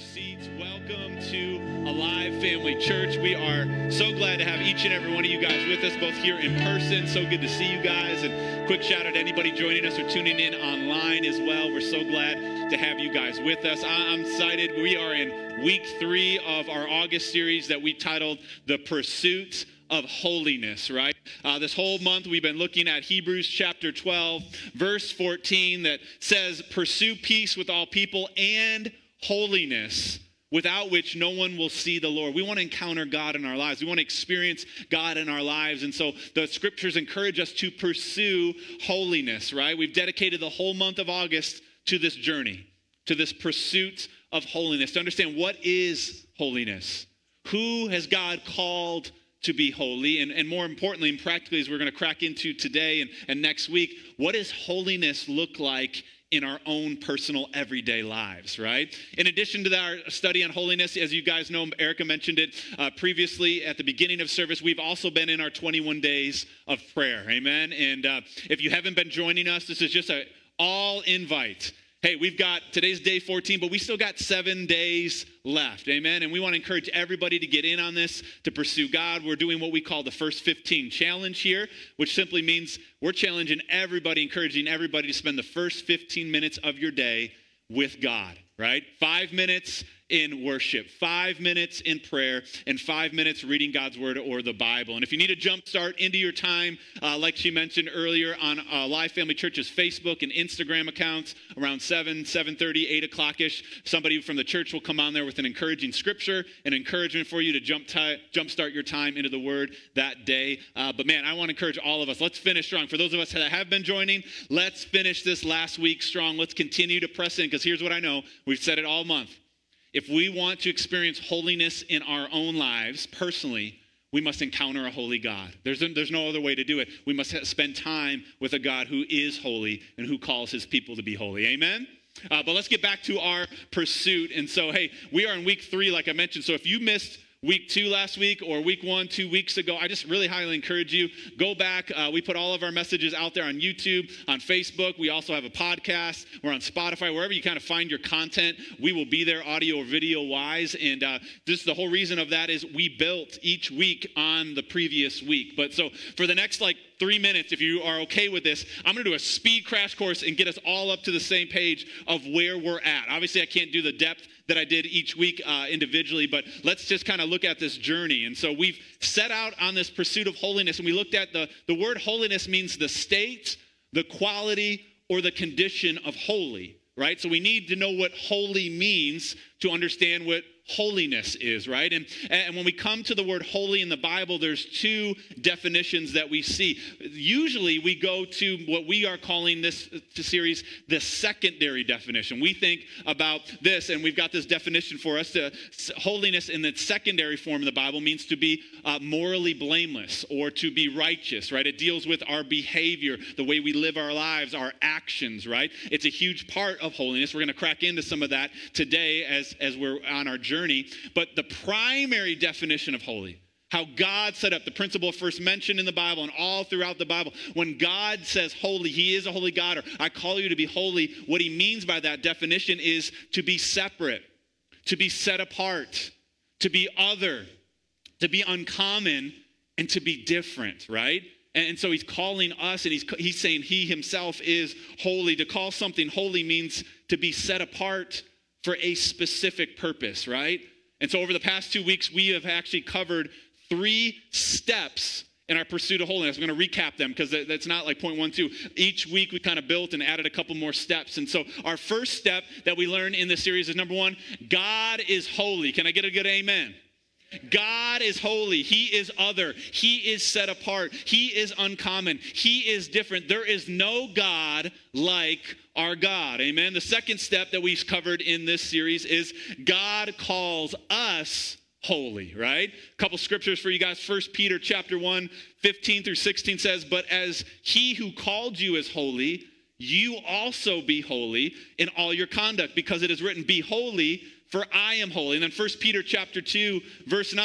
seats. Welcome to Alive Family Church. We are so glad to have each and every one of you guys with us, both here in person. So good to see you guys. And quick shout out to anybody joining us or tuning in online as well. We're so glad to have you guys with us. I'm excited. We are in week three of our August series that we titled The Pursuit of holiness, right? Uh, this whole month we've been looking at Hebrews chapter 12, verse 14, that says, Pursue peace with all people and holiness without which no one will see the Lord. We want to encounter God in our lives. We want to experience God in our lives. And so the scriptures encourage us to pursue holiness, right? We've dedicated the whole month of August to this journey, to this pursuit of holiness, to understand what is holiness. Who has God called to be holy? And, and more importantly, and practically, as we're going to crack into today and, and next week, what does holiness look like in our own personal everyday lives, right? In addition to our study on holiness, as you guys know, Erica mentioned it uh, previously at the beginning of service, we've also been in our 21 days of prayer, amen? And uh, if you haven't been joining us, this is just a all invite hey, we've got today's day 14, but we still got seven days left. Amen. And we want to encourage everybody to get in on this, to pursue God. We're doing what we call the first 15 challenge here, which simply means we're challenging everybody, encouraging everybody to spend the first 15 minutes of your day with God, right? Five minutes in worship, five minutes in prayer, and five minutes reading God's word or the Bible. And if you need a jump start into your time, uh, like she mentioned earlier on uh, Live Family Church's Facebook and Instagram accounts, around 7, 7.30, 8 o'clock-ish, somebody from the church will come on there with an encouraging scripture, an encouragement for you to jump, t- jump start your time into the word that day. Uh, but man, I want to encourage all of us. Let's finish strong. For those of us that have been joining, let's finish this last week strong. Let's continue to press in because here's what I know. We've said it all month if we want to experience holiness in our own lives personally, we must encounter a holy God. There's, there's no other way to do it. We must spend time with a God who is holy and who calls his people to be holy. Amen? Uh, but let's get back to our pursuit. And so, hey, we are in week three, like I mentioned. So if you missed week two last week or week one two weeks ago i just really highly encourage you go back. Uh, we put all of our messages out there on youtube on facebook. We also have a podcast. We're on spotify. Wherever you kind of find your content we will be there audio or video wise. And uh, this the whole reason of that is we built each week on the previous week. But so for the next like three minutes, if you are okay with this, I'm going to do a speed crash course and get us all up to the same page of where we're at. Obviously, I can't do the depth that I did each week uh, individually, but let's just kind of look at this journey. And so we've set out on this pursuit of holiness, and we looked at the, the word holiness means the state, the quality, or the condition of holy, right? So we need to know what holy means to understand what holiness is, right? And, and when we come to the word holy in the Bible, there's two definitions that we see. Usually we go to what we are calling this series the secondary definition. We think about this, and we've got this definition for us. To, holiness in the secondary form of the Bible means to be uh, morally blameless or to be righteous, right? It deals with our behavior, the way we live our lives, our actions, right? It's a huge part of holiness. We're going to crack into some of that today as, as we're on our journey journey. But the primary definition of holy, how God set up the principle first mentioned in the Bible and all throughout the Bible. When God says holy, He is a holy God, or I call you to be holy, what He means by that definition is to be separate, to be set apart, to be other, to be uncommon, and to be different, right? And so he's calling us and he's, he's saying he himself is holy. To call something holy means to be set apart, for a specific purpose, right? And so over the past two weeks, we have actually covered three steps in our pursuit of holiness. I'm going to recap them because that's not like point one, two. Each week we kind of built and added a couple more steps. And so our first step that we learn in this series is number one, God is holy. Can I get a good amen? God is holy. He is other. He is set apart. He is uncommon. He is different. There is no God like our God. Amen. The second step that we've covered in this series is God calls us holy, right? A couple scriptures for you guys. First Peter chapter 1, 15 through 16 says, But as he who called you is holy, you also be holy in all your conduct, because it is written, Be holy for I am holy. And then 1 Peter chapter 2, verse 9,